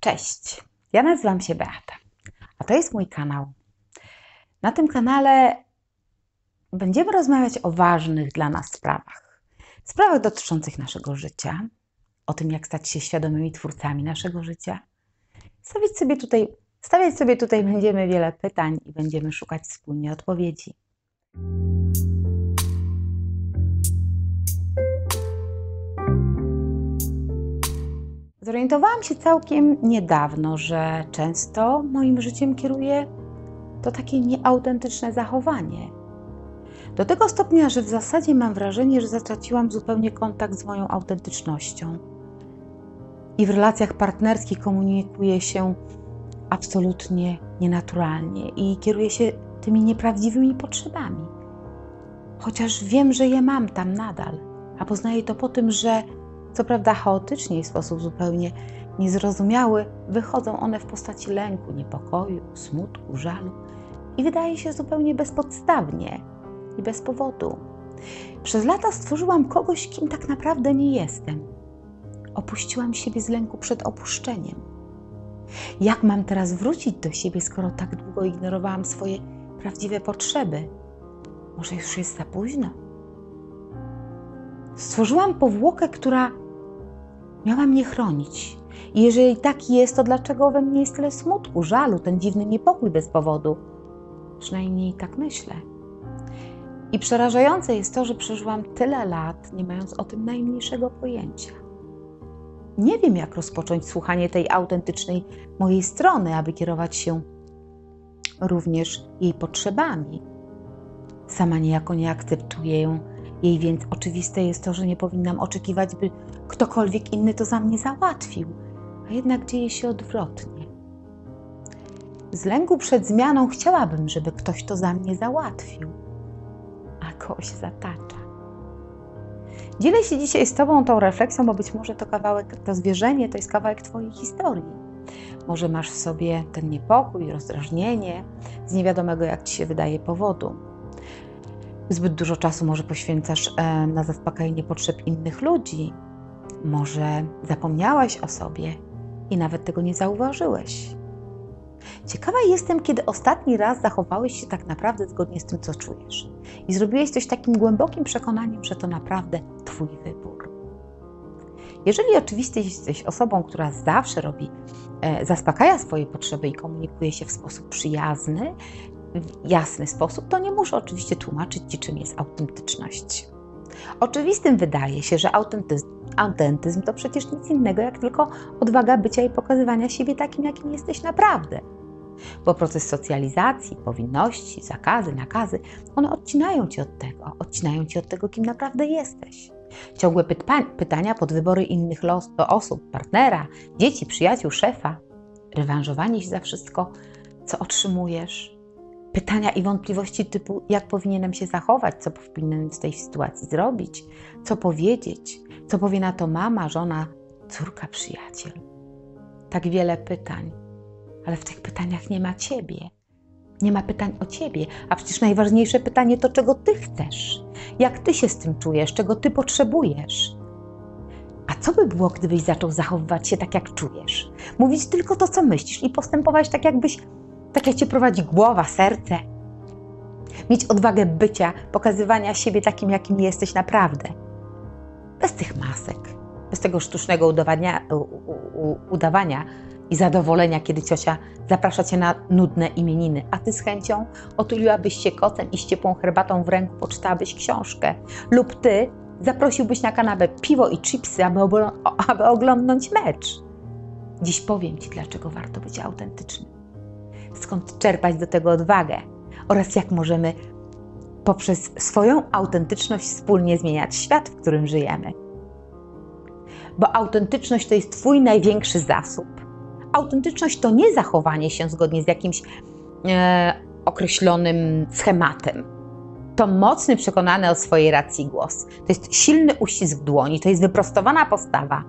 Cześć, ja nazywam się Beata, a to jest mój kanał. Na tym kanale będziemy rozmawiać o ważnych dla nas sprawach. Sprawach dotyczących naszego życia, o tym, jak stać się świadomymi twórcami naszego życia. Stawiać sobie tutaj, stawiać sobie tutaj będziemy wiele pytań i będziemy szukać wspólnie odpowiedzi. Zorientowałam się całkiem niedawno, że często moim życiem kieruje to takie nieautentyczne zachowanie. Do tego stopnia, że w zasadzie mam wrażenie, że zatraciłam zupełnie kontakt z moją autentycznością. I w relacjach partnerskich komunikuję się absolutnie nienaturalnie i kieruję się tymi nieprawdziwymi potrzebami. Chociaż wiem, że je mam tam nadal, a poznaję to po tym, że co prawda chaotycznie i w sposób zupełnie niezrozumiały, wychodzą one w postaci lęku, niepokoju, smutku, żalu i wydaje się zupełnie bezpodstawnie i bez powodu. Przez lata stworzyłam kogoś, kim tak naprawdę nie jestem. Opuściłam siebie z lęku przed opuszczeniem. Jak mam teraz wrócić do siebie, skoro tak długo ignorowałam swoje prawdziwe potrzeby? Może już jest za późno? Stworzyłam powłokę, która miała mnie chronić. I jeżeli tak jest, to dlaczego we mnie jest tyle smutku, żalu, ten dziwny niepokój bez powodu? Przynajmniej tak myślę. I przerażające jest to, że przeżyłam tyle lat, nie mając o tym najmniejszego pojęcia. Nie wiem, jak rozpocząć słuchanie tej autentycznej mojej strony, aby kierować się również jej potrzebami. Sama niejako nie akceptuję ją jej więc oczywiste jest to, że nie powinnam oczekiwać, by ktokolwiek inny to za mnie załatwił, a jednak dzieje się odwrotnie. Z lęku przed zmianą chciałabym, żeby ktoś to za mnie załatwił, a kogoś zatacza. Dzielę się dzisiaj z Tobą tą refleksją, bo być może to kawałek, to zwierzenie to jest kawałek Twojej historii. Może masz w sobie ten niepokój, rozdrażnienie z niewiadomego, jak Ci się wydaje, powodu Zbyt dużo czasu może poświęcasz e, na zaspokajanie potrzeb innych ludzi. Może zapomniałaś o sobie i nawet tego nie zauważyłeś. Ciekawa jestem, kiedy ostatni raz zachowałeś się tak naprawdę zgodnie z tym, co czujesz. I zrobiłeś coś takim głębokim przekonaniem, że to naprawdę Twój wybór. Jeżeli oczywiście jesteś osobą, która zawsze robi, e, zaspokaja swoje potrzeby i komunikuje się w sposób przyjazny, w jasny sposób, to nie muszę oczywiście tłumaczyć Ci, czym jest autentyczność. Oczywistym wydaje się, że autentyzm, autentyzm to przecież nic innego jak tylko odwaga bycia i pokazywania siebie takim, jakim jesteś naprawdę. Bo proces socjalizacji, powinności, zakazy, nakazy, one odcinają Cię od tego, odcinają Cię od tego, kim naprawdę jesteś. Ciągłe pyta pytania pod wybory innych los, osób, partnera, dzieci, przyjaciół, szefa, rewanżowanie się za wszystko, co otrzymujesz, pytania i wątpliwości typu, jak powinienem się zachować, co powinienem w tej sytuacji zrobić, co powiedzieć, co powie na to mama, żona, córka, przyjaciel. Tak wiele pytań, ale w tych pytaniach nie ma ciebie. Nie ma pytań o ciebie, a przecież najważniejsze pytanie to, czego ty chcesz, jak ty się z tym czujesz, czego ty potrzebujesz. A co by było, gdybyś zaczął zachowywać się tak, jak czujesz? Mówić tylko to, co myślisz i postępować tak, jakbyś tak jak cię prowadzi głowa, serce. Mieć odwagę bycia, pokazywania siebie takim, jakim jesteś naprawdę. Bez tych masek, bez tego sztucznego udawania, udawania i zadowolenia, kiedy ciocia zaprasza cię na nudne imieniny, a ty z chęcią otuliłabyś się kocem i z ciepłą herbatą w ręku poczytałabyś książkę. Lub ty zaprosiłbyś na kanapę piwo i chipsy, aby, aby oglądnąć mecz. Dziś powiem ci, dlaczego warto być autentycznym skąd czerpać do tego odwagę oraz jak możemy poprzez swoją autentyczność wspólnie zmieniać świat, w którym żyjemy. Bo autentyczność to jest Twój największy zasób. Autentyczność to nie zachowanie się zgodnie z jakimś e, określonym schematem. To mocny, przekonany o swojej racji głos. To jest silny uścisk dłoni, to jest wyprostowana postawa.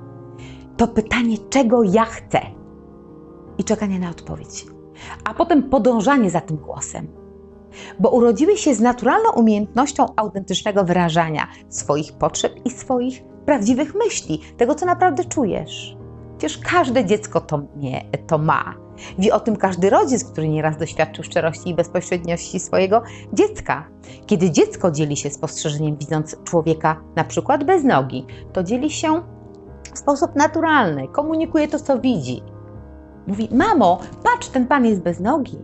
To pytanie, czego ja chcę i czekanie na odpowiedź a potem podążanie za tym głosem. Bo urodziły się z naturalną umiejętnością autentycznego wyrażania swoich potrzeb i swoich prawdziwych myśli, tego co naprawdę czujesz. Przecież każde dziecko to, nie, to ma. Wie o tym każdy rodzic, który nieraz doświadczył szczerości i bezpośredniości swojego dziecka. Kiedy dziecko dzieli się spostrzeżeniem, widząc człowieka na przykład bez nogi, to dzieli się w sposób naturalny, komunikuje to, co widzi. Mówi: Mamo, patrz, ten pan jest bez nogi.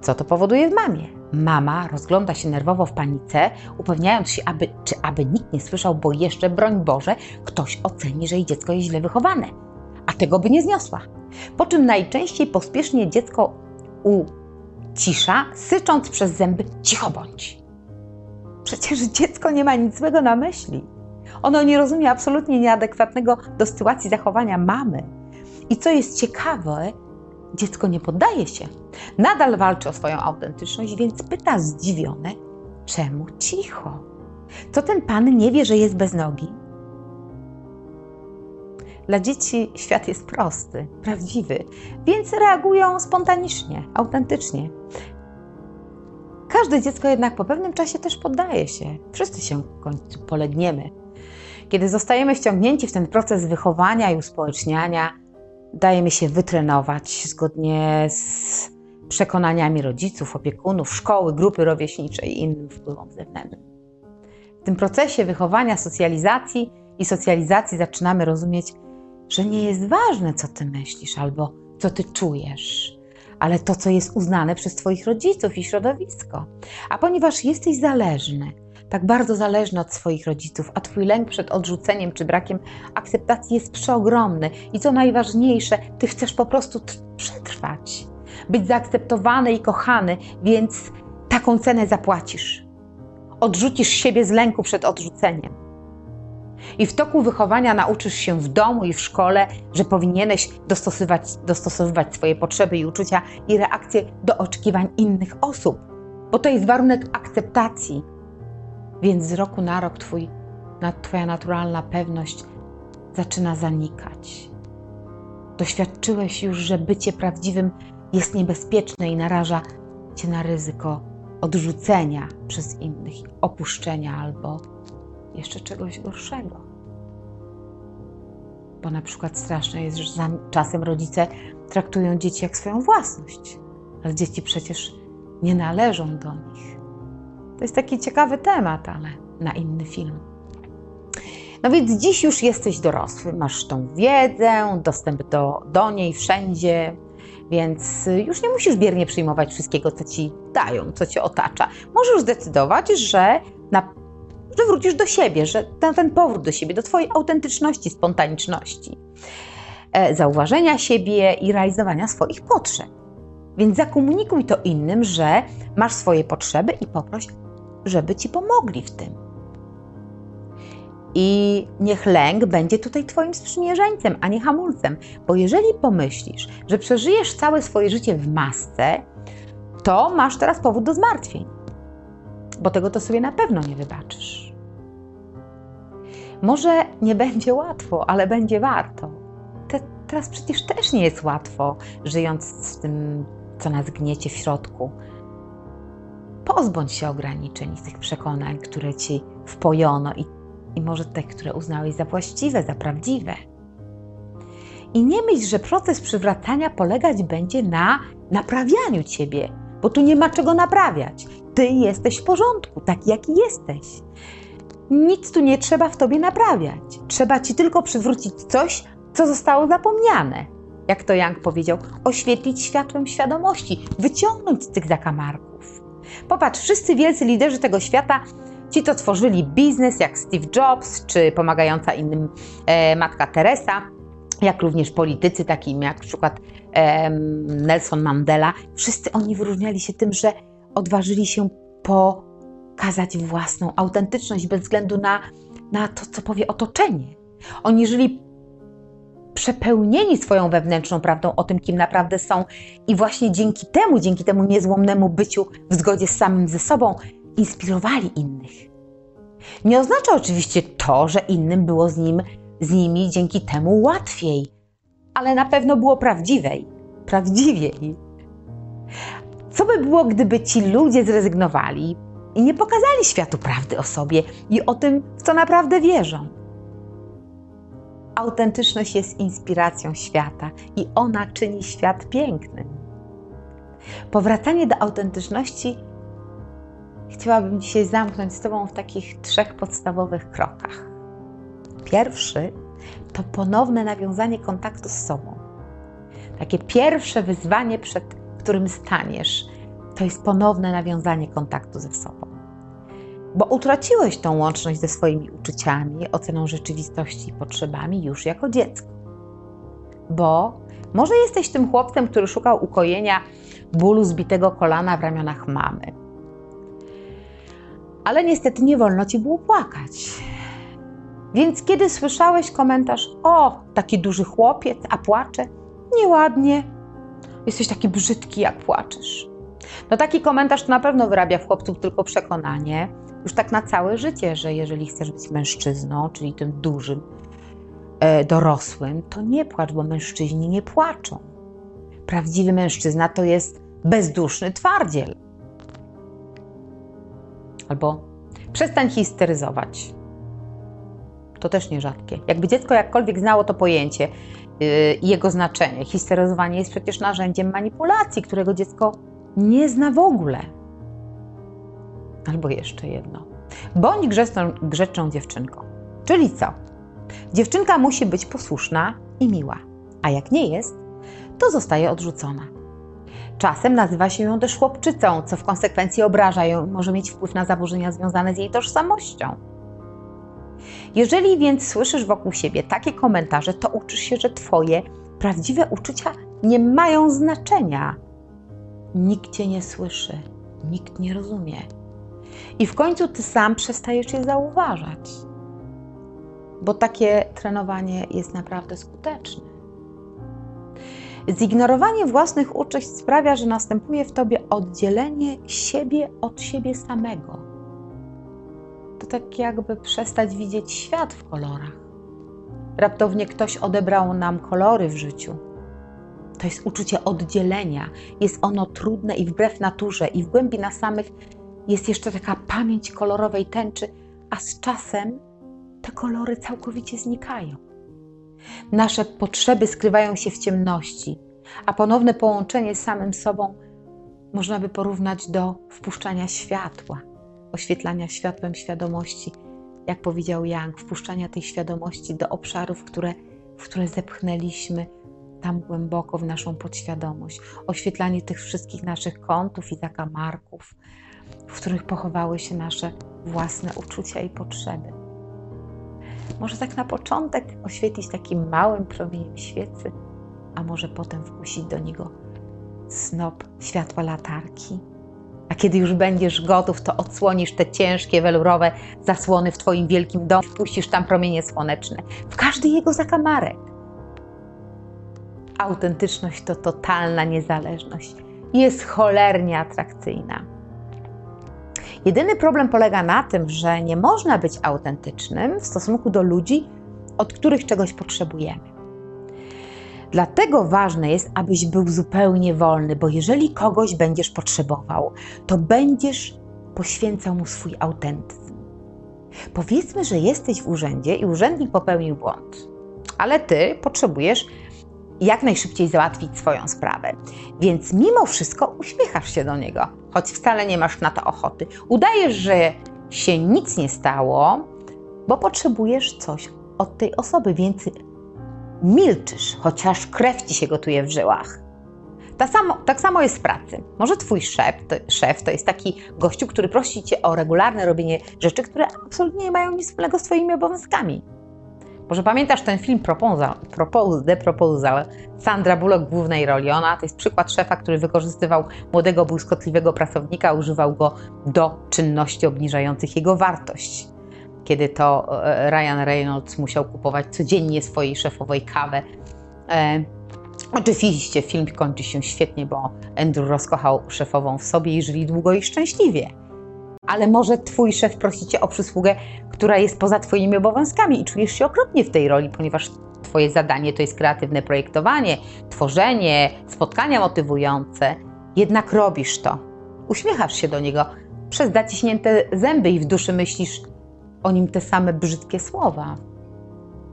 Co to powoduje w mamie? Mama rozgląda się nerwowo w panice, upewniając się, aby, czy aby nikt nie słyszał, bo jeszcze, broń Boże, ktoś oceni, że jej dziecko jest źle wychowane, a tego by nie zniosła. Po czym najczęściej pospiesznie dziecko ucisza, sycząc przez zęby: cicho bądź. Przecież dziecko nie ma nic złego na myśli. Ono nie rozumie absolutnie nieadekwatnego do sytuacji zachowania mamy. I co jest ciekawe, dziecko nie poddaje się. Nadal walczy o swoją autentyczność, więc pyta zdziwione, czemu cicho? Co ten pan nie wie, że jest bez nogi? Dla dzieci świat jest prosty, prawdziwy, więc reagują spontanicznie, autentycznie. Każde dziecko jednak po pewnym czasie też poddaje się. Wszyscy się w końcu polegniemy. Kiedy zostajemy wciągnięci w ten proces wychowania i uspołeczniania, dajemy się wytrenować zgodnie z przekonaniami rodziców, opiekunów, szkoły, grupy rówieśniczej i innym wpływom zewnętrznym. W tym procesie wychowania, socjalizacji i socjalizacji zaczynamy rozumieć, że nie jest ważne, co ty myślisz albo co ty czujesz, ale to, co jest uznane przez Twoich rodziców i środowisko. A ponieważ jesteś zależny, tak bardzo zależny od swoich rodziców, a Twój lęk przed odrzuceniem czy brakiem akceptacji jest przeogromny i co najważniejsze, Ty chcesz po prostu przetrwać, być zaakceptowany i kochany, więc taką cenę zapłacisz. Odrzucisz siebie z lęku przed odrzuceniem. I w toku wychowania nauczysz się w domu i w szkole, że powinieneś dostosowywać, dostosowywać swoje potrzeby i uczucia i reakcje do oczekiwań innych osób, bo to jest warunek akceptacji. Więc z roku na rok twój, Twoja naturalna pewność zaczyna zanikać. Doświadczyłeś już, że bycie prawdziwym jest niebezpieczne i naraża Cię na ryzyko odrzucenia przez innych, opuszczenia albo jeszcze czegoś gorszego. Bo na przykład straszne jest, że czasem rodzice traktują dzieci jak swoją własność, ale dzieci przecież nie należą do nich. To jest taki ciekawy temat, ale na inny film. No więc dziś już jesteś dorosły, masz tą wiedzę, dostęp do, do niej wszędzie, więc już nie musisz biernie przyjmować wszystkiego, co ci dają, co cię otacza. Możesz zdecydować, że na że wrócisz do siebie, że ten, ten powrót do siebie, do Twojej autentyczności, spontaniczności, e, zauważenia siebie i realizowania swoich potrzeb. Więc zakomunikuj to innym, że masz swoje potrzeby i poproś, żeby Ci pomogli w tym. I niech lęk będzie tutaj Twoim sprzymierzeńcem, a nie hamulcem, bo jeżeli pomyślisz, że przeżyjesz całe swoje życie w masce, to masz teraz powód do zmartwień, bo tego to sobie na pewno nie wybaczysz. Może nie będzie łatwo, ale będzie warto. Te, teraz przecież też nie jest łatwo, żyjąc z tym, co nas gniecie w środku. Pozbądź się ograniczeń, tych przekonań, które ci wpojono i, i może te, które uznałeś za właściwe, za prawdziwe. I nie myśl, że proces przywracania polegać będzie na naprawianiu ciebie, bo tu nie ma czego naprawiać. Ty jesteś w porządku, taki jaki jesteś. Nic tu nie trzeba w tobie naprawiać. Trzeba ci tylko przywrócić coś, co zostało zapomniane. Jak to Young powiedział, oświetlić światłem świadomości, wyciągnąć z tych zakamarków. Popatrz, wszyscy wielcy liderzy tego świata, ci, co tworzyli biznes, jak Steve Jobs, czy pomagająca innym e, matka Teresa, jak również politycy, takim jak na przykład e, Nelson Mandela, wszyscy oni wyróżniali się tym, że odważyli się po kazać własną autentyczność bez względu na, na to, co powie otoczenie. Oni żyli przepełnieni swoją wewnętrzną prawdą o tym, kim naprawdę są, i właśnie dzięki temu, dzięki temu niezłomnemu byciu w zgodzie z samym ze sobą, inspirowali innych. Nie oznacza oczywiście to, że innym było z, nim, z nimi dzięki temu łatwiej, ale na pewno było prawdziwej, prawdziwiej. Co by było, gdyby ci ludzie zrezygnowali, i nie pokazali światu prawdy o sobie i o tym, w co naprawdę wierzą. Autentyczność jest inspiracją świata i ona czyni świat pięknym. Powracanie do autentyczności chciałabym dzisiaj zamknąć z Tobą w takich trzech podstawowych krokach. Pierwszy to ponowne nawiązanie kontaktu z sobą. Takie pierwsze wyzwanie, przed którym staniesz, to jest ponowne nawiązanie kontaktu ze sobą. Bo utraciłeś tą łączność ze swoimi uczuciami, oceną rzeczywistości i potrzebami już jako dziecko. Bo może jesteś tym chłopcem, który szukał ukojenia bólu zbitego kolana w ramionach mamy. Ale niestety nie wolno ci było płakać. Więc kiedy słyszałeś komentarz: O, taki duży chłopiec, a płacze, nieładnie, jesteś taki brzydki, jak płaczesz. No taki komentarz to na pewno wyrabia w chłopców tylko przekonanie, już tak na całe życie, że jeżeli chcesz być mężczyzną, czyli tym dużym, e, dorosłym, to nie płacz, bo mężczyźni nie płaczą. Prawdziwy mężczyzna to jest bezduszny twardziel. Albo przestań histeryzować. To też nierzadkie. Jakby dziecko jakkolwiek znało to pojęcie yy, i jego znaczenie, histeryzowanie jest przecież narzędziem manipulacji, którego dziecko nie zna w ogóle. Albo jeszcze jedno. Bądź grzeczną, grzeczną dziewczynką. Czyli co? Dziewczynka musi być posłuszna i miła, a jak nie jest, to zostaje odrzucona. Czasem nazywa się ją też chłopczycą, co w konsekwencji obraża ją, może mieć wpływ na zaburzenia związane z jej tożsamością. Jeżeli więc słyszysz wokół siebie takie komentarze, to uczysz się, że Twoje prawdziwe uczucia nie mają znaczenia. Nikt Cię nie słyszy, nikt nie rozumie. I w końcu Ty sam przestajesz je zauważać, bo takie trenowanie jest naprawdę skuteczne. Zignorowanie własnych uczuć sprawia, że następuje w tobie oddzielenie siebie od siebie samego. To tak jakby przestać widzieć świat w kolorach. Raptownie ktoś odebrał nam kolory w życiu. To jest uczucie oddzielenia. Jest ono trudne i wbrew naturze, i w głębi nas samych jest jeszcze taka pamięć kolorowej tęczy, a z czasem te kolory całkowicie znikają. Nasze potrzeby skrywają się w ciemności, a ponowne połączenie z samym sobą można by porównać do wpuszczania światła, oświetlania światłem świadomości, jak powiedział Young, wpuszczania tej świadomości do obszarów, które, w które zepchnęliśmy tam głęboko w naszą podświadomość, oświetlanie tych wszystkich naszych kątów i zakamarków, w których pochowały się nasze własne uczucia i potrzeby. Może tak na początek oświetlić takim małym promieniem świecy, a może potem wpuścić do niego snop światła latarki. A kiedy już będziesz gotów, to odsłonisz te ciężkie, welurowe zasłony w Twoim wielkim domu, wpuścisz tam promienie słoneczne, w każdy jego zakamarek. Autentyczność to totalna niezależność. Jest cholernie atrakcyjna. Jedyny problem polega na tym, że nie można być autentycznym w stosunku do ludzi, od których czegoś potrzebujemy. Dlatego ważne jest, abyś był zupełnie wolny, bo jeżeli kogoś będziesz potrzebował, to będziesz poświęcał mu swój autentyzm. Powiedzmy, że jesteś w urzędzie i urzędnik popełnił błąd, ale ty potrzebujesz jak najszybciej załatwić swoją sprawę. Więc mimo wszystko uśmiechasz się do niego, choć wcale nie masz na to ochoty. Udajesz, że się nic nie stało, bo potrzebujesz coś od tej osoby, więc milczysz, chociaż krew ci się gotuje w żyłach. Tak samo, tak samo jest w pracy. Może twój szef to, szef to jest taki gościu, który prosi cię o regularne robienie rzeczy, które absolutnie nie mają nic wspólnego z twoimi obowiązkami. Może pamiętasz ten film Proposal, Propose, The Proposal, Sandra Bullock w głównej roli. Ona to jest przykład szefa, który wykorzystywał młodego, błyskotliwego pracownika, używał go do czynności obniżających jego wartość. Kiedy to e, Ryan Reynolds musiał kupować codziennie swojej szefowej kawę. E, oczywiście film kończy się świetnie, bo Andrew rozkochał szefową w sobie i żyli długo i szczęśliwie ale może twój szef prosi cię o przysługę, która jest poza twoimi obowiązkami i czujesz się okropnie w tej roli, ponieważ twoje zadanie to jest kreatywne projektowanie, tworzenie, spotkania motywujące. Jednak robisz to. Uśmiechasz się do niego przez zaciśnięte zęby i w duszy myślisz o nim te same brzydkie słowa.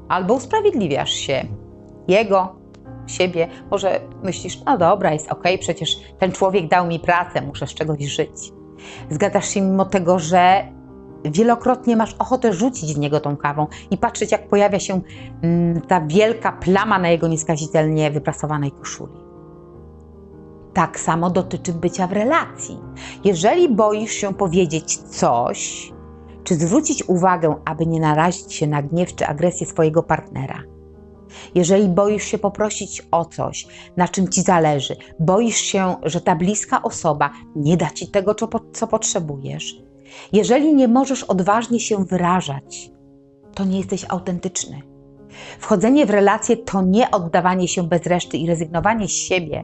albo usprawiedliwiasz się jego, siebie. Może myślisz, no dobra, jest ok, przecież ten człowiek dał mi pracę, muszę z czegoś żyć. Zgadzasz się mimo tego, że wielokrotnie masz ochotę rzucić w niego tą kawą i patrzeć, jak pojawia się mm, ta wielka plama na jego nieskazitelnie wyprasowanej koszuli. Tak samo dotyczy bycia w relacji. Jeżeli boisz się powiedzieć coś, czy zwrócić uwagę, aby nie narazić się na gniew czy agresję swojego partnera, jeżeli boisz się poprosić o coś, na czym ci zależy, boisz się, że ta bliska osoba nie da ci tego, co potrzebujesz, jeżeli nie możesz odważnie się wyrażać, to nie jesteś autentyczny. Wchodzenie w relacje to nie oddawanie się bez reszty i rezygnowanie z siebie.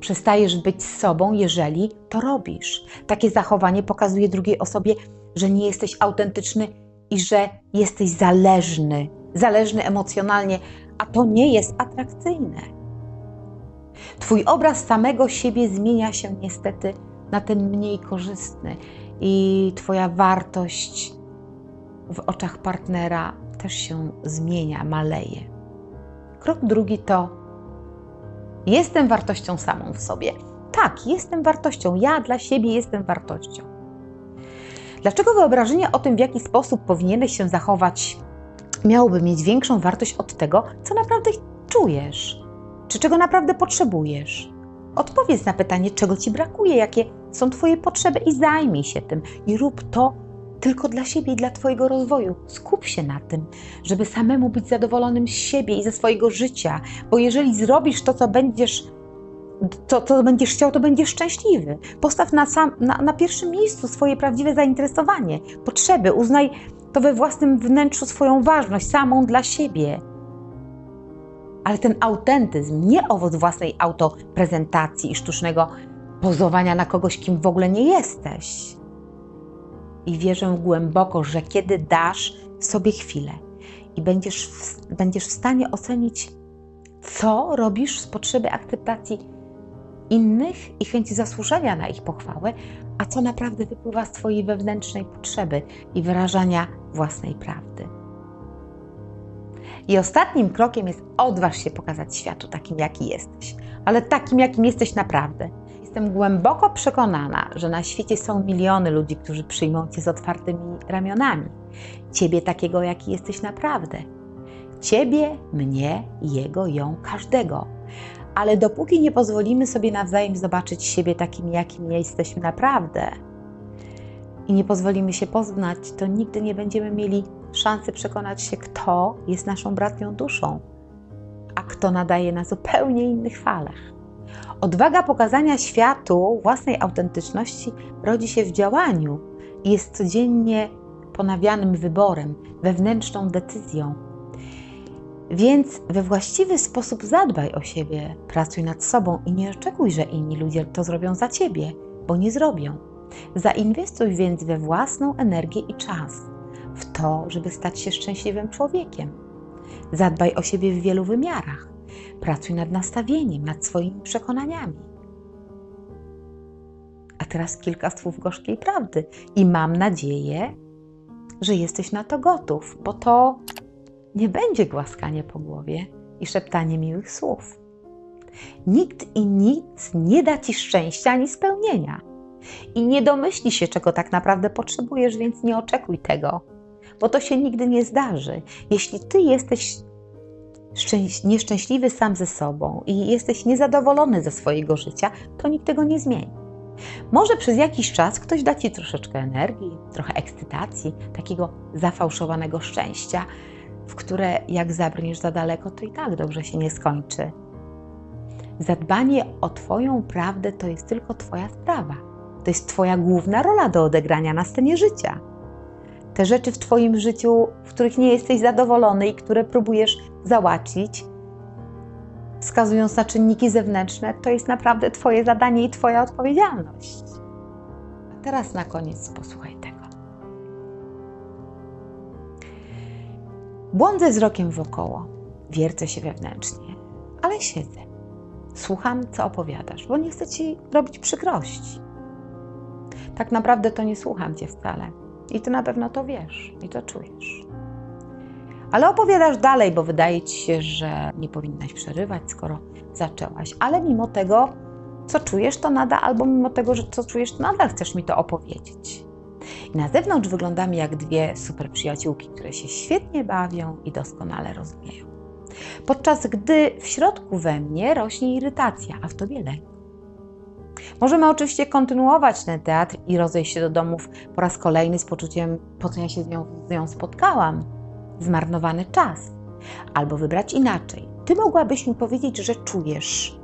Przestajesz być sobą, jeżeli to robisz. Takie zachowanie pokazuje drugiej osobie, że nie jesteś autentyczny i że jesteś zależny, zależny emocjonalnie, a to nie jest atrakcyjne. Twój obraz samego siebie zmienia się niestety na ten mniej korzystny i Twoja wartość w oczach partnera też się zmienia, maleje. Krok drugi to jestem wartością samą w sobie. Tak, jestem wartością. Ja dla siebie jestem wartością. Dlaczego wyobrażenie o tym, w jaki sposób powinieneś się zachować, miałoby mieć większą wartość od tego, co naprawdę czujesz? Czy czego naprawdę potrzebujesz? Odpowiedz na pytanie, czego ci brakuje, jakie są Twoje potrzeby i zajmij się tym. I rób to tylko dla siebie i dla Twojego rozwoju. Skup się na tym, żeby samemu być zadowolonym z siebie i ze swojego życia, bo jeżeli zrobisz to, co będziesz, to, co będziesz chciał, to będziesz szczęśliwy. Postaw na, sam, na, na pierwszym miejscu swoje prawdziwe zainteresowanie, potrzeby, uznaj to we własnym wnętrzu swoją ważność, samą dla siebie ale ten autentyzm, nie owoc własnej autoprezentacji i sztucznego pozowania na kogoś, kim w ogóle nie jesteś. I wierzę głęboko, że kiedy dasz sobie chwilę i będziesz w, będziesz w stanie ocenić, co robisz z potrzeby akceptacji innych i chęci zasłużenia na ich pochwałę, a co naprawdę wypływa z Twojej wewnętrznej potrzeby i wyrażania własnej prawdy. I ostatnim krokiem jest odważ się pokazać światu takim, jaki jesteś, ale takim, jakim jesteś naprawdę. Jestem głęboko przekonana, że na świecie są miliony ludzi, którzy przyjmą Cię z otwartymi ramionami. Ciebie takiego, jaki jesteś naprawdę. Ciebie, mnie, jego, ją, każdego. Ale dopóki nie pozwolimy sobie nawzajem zobaczyć siebie takim, jakim jesteśmy naprawdę, i nie pozwolimy się poznać, to nigdy nie będziemy mieli szansy przekonać się, kto jest naszą bratnią duszą, a kto nadaje na zupełnie innych falach. Odwaga pokazania światu własnej autentyczności rodzi się w działaniu i jest codziennie ponawianym wyborem, wewnętrzną decyzją. Więc we właściwy sposób zadbaj o siebie, pracuj nad sobą i nie oczekuj, że inni ludzie to zrobią za ciebie, bo nie zrobią. Zainwestuj więc we własną energię i czas, w to, żeby stać się szczęśliwym człowiekiem. Zadbaj o siebie w wielu wymiarach. Pracuj nad nastawieniem, nad swoimi przekonaniami. A teraz kilka słów gorzkiej prawdy i mam nadzieję, że jesteś na to gotów, bo to nie będzie głaskanie po głowie i szeptanie miłych słów. Nikt i nic nie da ci szczęścia ani spełnienia i nie domyśli się, czego tak naprawdę potrzebujesz, więc nie oczekuj tego, bo to się nigdy nie zdarzy. Jeśli ty jesteś nieszczęśliwy sam ze sobą i jesteś niezadowolony ze swojego życia, to nikt tego nie zmieni. Może przez jakiś czas ktoś da ci troszeczkę energii, trochę ekscytacji, takiego zafałszowanego szczęścia, w które jak zabrniesz za daleko, to i tak dobrze się nie skończy. Zadbanie o Twoją prawdę to jest tylko Twoja sprawa. To jest Twoja główna rola do odegrania na scenie życia. Te rzeczy w Twoim życiu, w których nie jesteś zadowolony i które próbujesz załatwić, wskazując na czynniki zewnętrzne, to jest naprawdę Twoje zadanie i Twoja odpowiedzialność. A teraz na koniec posłuchaj tego. Błądzę wzrokiem wokoło, wiercę się wewnętrznie, ale siedzę. Słucham, co opowiadasz, bo nie chcę ci robić przykrości tak naprawdę to nie słucham cię wcale. I ty na pewno to wiesz i to czujesz. Ale opowiadasz dalej, bo wydaje ci się, że nie powinnaś przerywać, skoro zaczęłaś. Ale mimo tego, co czujesz, to nadal, albo mimo tego, że co czujesz, to nadal chcesz mi to opowiedzieć. I na zewnątrz wyglądamy jak dwie super przyjaciółki, które się świetnie bawią i doskonale rozumieją. Podczas gdy w środku we mnie rośnie irytacja, a w tobie lęk. Możemy oczywiście kontynuować ten teatr i rozejść się do domów po raz kolejny z poczuciem, po co ja się z nią, z nią spotkałam. Zmarnowany czas. Albo wybrać inaczej. Ty mogłabyś mi powiedzieć, że czujesz,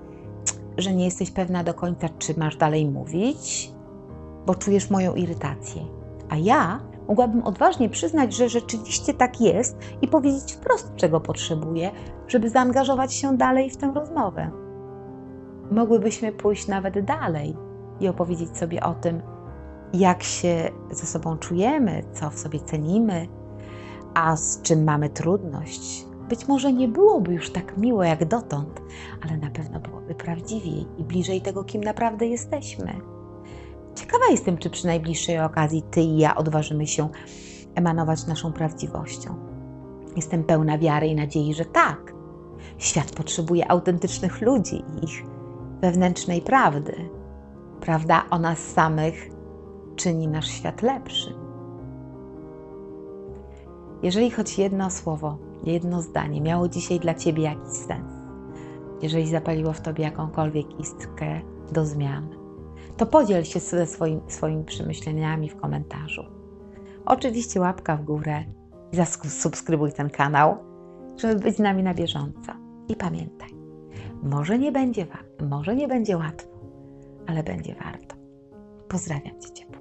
że nie jesteś pewna do końca, czy masz dalej mówić, bo czujesz moją irytację. A ja mogłabym odważnie przyznać, że rzeczywiście tak jest i powiedzieć wprost, czego potrzebuję, żeby zaangażować się dalej w tę rozmowę. Mogłybyśmy pójść nawet dalej i opowiedzieć sobie o tym, jak się ze sobą czujemy, co w sobie cenimy, a z czym mamy trudność. Być może nie byłoby już tak miło jak dotąd, ale na pewno byłoby prawdziwiej i bliżej tego, kim naprawdę jesteśmy. Ciekawa jestem, czy przy najbliższej okazji Ty i ja odważymy się emanować naszą prawdziwością. Jestem pełna wiary i nadziei, że tak. Świat potrzebuje autentycznych ludzi i ich wewnętrznej prawdy. Prawda o nas samych czyni nasz świat lepszy. Jeżeli choć jedno słowo, jedno zdanie miało dzisiaj dla Ciebie jakiś sens, jeżeli zapaliło w Tobie jakąkolwiek istkę do zmian, to podziel się ze swoim, swoimi przemyśleniami w komentarzu. Oczywiście łapka w górę i zasubskrybuj ten kanał, żeby być z nami na bieżąco. I pamiętaj, może nie będzie, może nie będzie łatwo, ale będzie warto. Pozdrawiam Cię ciepło.